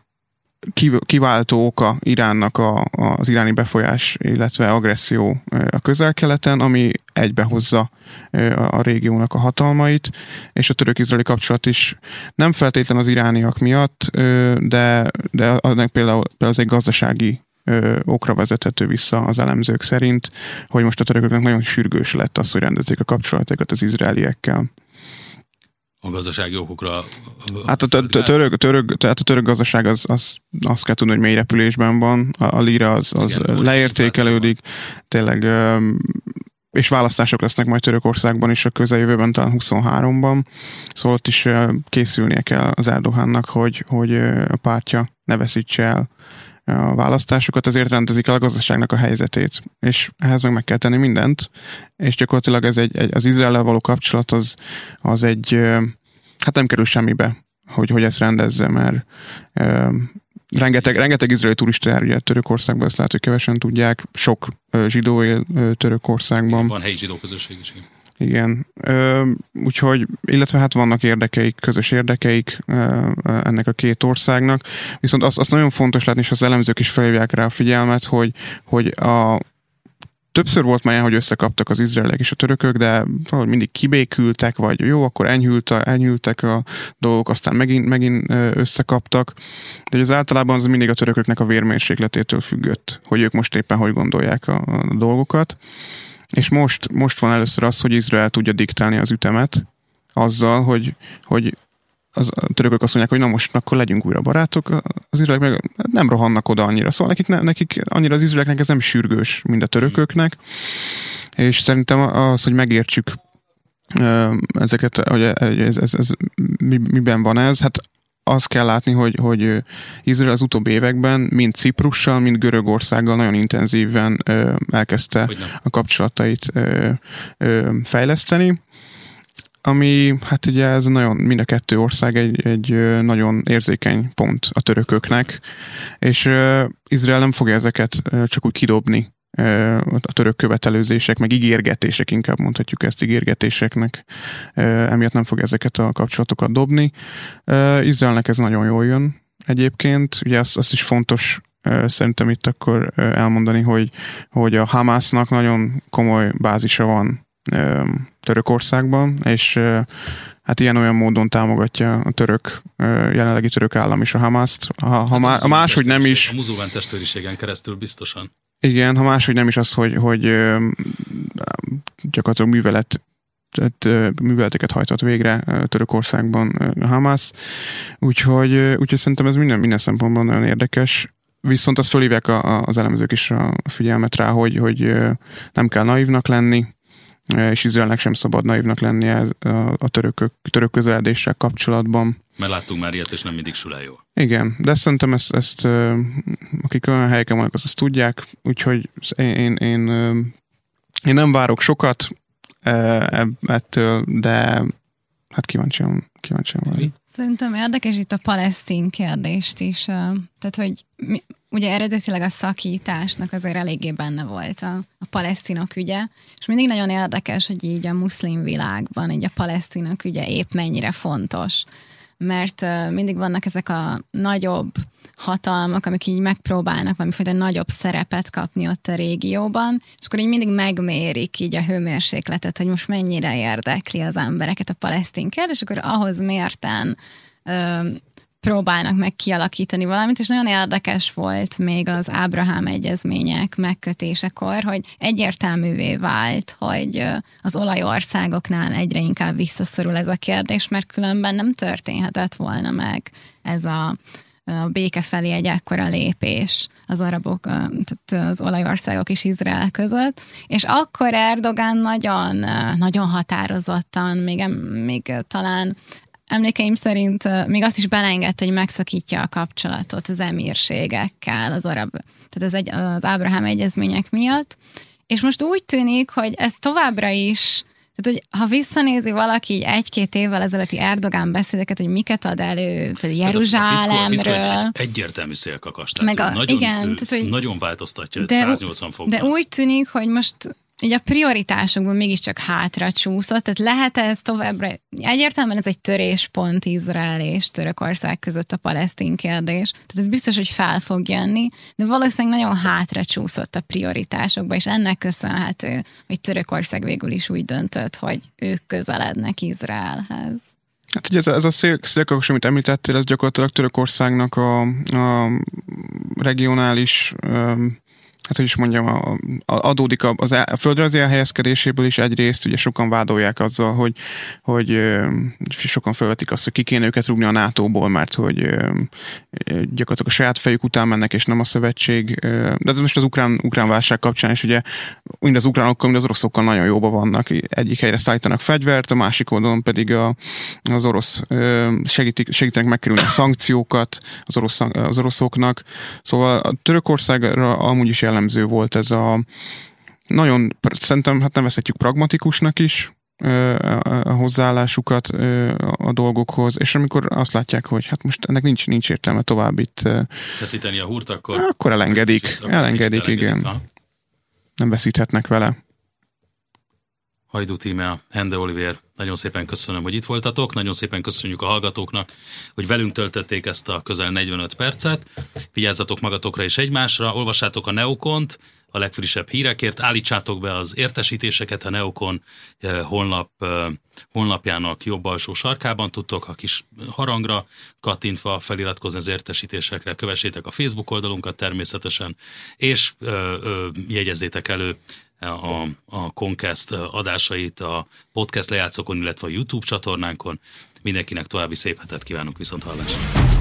kiváltó oka Iránnak a, az iráni befolyás, illetve agresszió a közel-keleten, ami egybehozza a régiónak a hatalmait, és a török-izraeli kapcsolat is nem feltétlen az irániak miatt, de, de annak például, például az egy gazdasági okra vezethető vissza az elemzők szerint, hogy most a törököknek nagyon sürgős lett az, hogy rendezzék a kapcsolatokat az izraeliekkel a gazdasági okokra. Hát a, török, török, tehát a török gazdaság az, az, azt kell tudni, hogy mély repülésben van, a, a lira az, az Igen, leértékelődik, tényleg és választások lesznek majd Törökországban is a közeljövőben, talán 23-ban, szóval ott is készülnie kell az Erdohánnak, hogy, hogy a pártja ne veszítse el a választásokat, azért rendezik el a gazdaságnak a helyzetét, és ehhez meg meg kell tenni mindent, és gyakorlatilag ez egy, egy az izrael való kapcsolat az, az egy, hát nem kerül semmibe, hogy, hogy ezt rendezze, mert rengeteg, rengeteg izraeli turista jár ugye Törökországban, ezt lehet, hogy kevesen tudják, sok zsidó él Törökországban. Van helyi zsidó közösség is. Igen. Ö, úgyhogy, illetve hát vannak érdekeik, közös érdekeik ö, ennek a két országnak, viszont azt, azt nagyon fontos látni, és az elemzők is felhívják rá a figyelmet, hogy, hogy a, többször volt már hogy összekaptak az izraelek és a törökök, de valahogy mindig kibékültek, vagy jó, akkor enyhült a, enyhültek a dolgok, aztán megint, megint összekaptak. De az általában az mindig a törököknek a vérmérsékletétől függött, hogy ők most éppen hogy gondolják a, a dolgokat. És most, most van először az, hogy Izrael tudja diktálni az ütemet azzal, hogy, hogy az, a törökök azt mondják, hogy na most akkor legyünk újra barátok, az izraelek meg nem rohannak oda annyira. Szóval nekik, ne, nekik annyira az izraeleknek ez nem sürgős, mint a törököknek. És szerintem az, hogy megértsük ezeket, hogy ez, ez, ez miben van ez, hát azt kell látni, hogy, hogy Izrael az utóbbi években mind Ciprussal, mind Görögországgal nagyon intenzíven elkezdte a kapcsolatait fejleszteni ami hát ugye ez nagyon, mind a kettő ország egy, egy nagyon érzékeny pont a törököknek, és uh, Izrael nem fogja ezeket uh, csak úgy kidobni a török követelőzések, meg ígérgetések, inkább mondhatjuk ezt ígérgetéseknek, emiatt nem fog ezeket a kapcsolatokat dobni. Izraelnek ez nagyon jól jön egyébként, ugye azt, azt is fontos szerintem itt akkor elmondani, hogy, hogy a Hamásznak nagyon komoly bázisa van Törökországban, és hát ilyen-olyan módon támogatja a török, jelenlegi török állam is a Hamaszt. Ha, ha hát má, a máshogy nem is... A muzulmán testvériségen keresztül biztosan. Igen, ha máshogy nem is az, hogy, hogy gyakorlatilag művelet tehát műveleteket hajtott végre Törökországban Hamas, úgyhogy, úgyhogy szerintem ez minden, minden szempontból nagyon érdekes. viszont azt fölhívják a, a, az elemzők is a figyelmet rá, hogy, hogy nem kell naívnak lenni, és Izraelnek sem szabad naívnak lennie a, törökök, török közeledéssel kapcsolatban. Mert láttunk már ilyet, és nem mindig sül jól. Igen, de szerintem ezt, ezt akik olyan helyeken vannak, azt, azt tudják, úgyhogy én, én, én, én nem várok sokat ettől, de hát kíváncsian, kíváncsian vagyok. Szerintem érdekes itt a palesztin kérdést is. Tehát, hogy mi, ugye eredetileg a szakításnak azért eléggé benne volt a, a palesztinok ügye, és mindig nagyon érdekes, hogy így a muszlim világban így a palesztinok ügye épp mennyire fontos mert mindig vannak ezek a nagyobb hatalmak, amik így megpróbálnak valamiféle nagyobb szerepet kapni ott a régióban, és akkor így mindig megmérik így a hőmérsékletet, hogy most mennyire érdekli az embereket a palesztin kérdés, és akkor ahhoz mérten próbálnak meg kialakítani valamit, és nagyon érdekes volt még az Ábrahám egyezmények megkötésekor, hogy egyértelművé vált, hogy az olajországoknál egyre inkább visszaszorul ez a kérdés, mert különben nem történhetett volna meg ez a a béke felé egy ekkora lépés az arabok, tehát az olajországok és Izrael között, és akkor Erdogán nagyon, nagyon határozottan, még, még talán emlékeim szerint még azt is beleengedte, hogy megszakítja a kapcsolatot az emírségekkel, az arab, tehát az, egy, az Ábrahám egyezmények miatt. És most úgy tűnik, hogy ez továbbra is tehát, hogy ha visszanézi valaki így egy-két évvel ezelőtti Erdogán beszédeket, hogy miket ad elő Jeruzsálemről. Hát egy, egyértelmű szélkakas. Tehát meg a, nagyon, igen, tehát, hogy, nagyon változtatja de, 180 fokban. De úgy tűnik, hogy most így a prioritásokban mégiscsak hátra csúszott, tehát lehet ez továbbra, egyértelműen ez egy töréspont Izrael és Törökország között a palesztin kérdés, tehát ez biztos, hogy fel fog jönni, de valószínűleg nagyon hátra csúszott a prioritásokba, és ennek köszönhető, hogy Törökország végül is úgy döntött, hogy ők közelednek Izraelhez. Hát ugye ez, ez a szél, szélkakos, amit említettél, ez gyakorlatilag Törökországnak a, a regionális um, hát hogy is mondjam, a, a, adódik az a földrajzi elhelyezkedéséből is egyrészt, ugye sokan vádolják azzal, hogy, hogy sokan felvetik azt, hogy ki kéne őket rúgni a NATO-ból, mert hogy gyakorlatilag a saját fejük után mennek, és nem a szövetség. De ez most az ukrán, ukrán válság kapcsán is ugye mind az ukránokkal, mind az oroszokkal nagyon jóba vannak. Egyik helyre szállítanak fegyvert, a másik oldalon pedig a, az orosz segítik, segítenek megkerülni a szankciókat az, orosz, az oroszoknak. Szóval a Törökországra amúgy is jellemző volt ez a nagyon, szerintem hát nevezhetjük pragmatikusnak is, a hozzáállásukat a dolgokhoz, és amikor azt látják, hogy hát most ennek nincs, nincs értelme tovább itt feszíteni a húrt, akkor akkor elengedik, kicsit, akkor elengedik, igen. Ha? Nem veszíthetnek vele. Hajdú Tímea, Hende Oliver, nagyon szépen köszönöm, hogy itt voltatok, nagyon szépen köszönjük a hallgatóknak, hogy velünk töltötték ezt a közel 45 percet. Vigyázzatok magatokra és egymásra, olvassátok a Neokont, a legfrissebb hírekért, állítsátok be az értesítéseket a Neokon eh, honlap, eh, honlapjának jobb alsó sarkában tudtok, a kis harangra kattintva feliratkozni az értesítésekre, kövessétek a Facebook oldalunkat természetesen, és ö, eh, ö, jegyezzétek elő a, a Concast adásait a podcast lejátszókon, illetve a YouTube csatornánkon. Mindenkinek további szép hetet kívánunk viszont hallásra.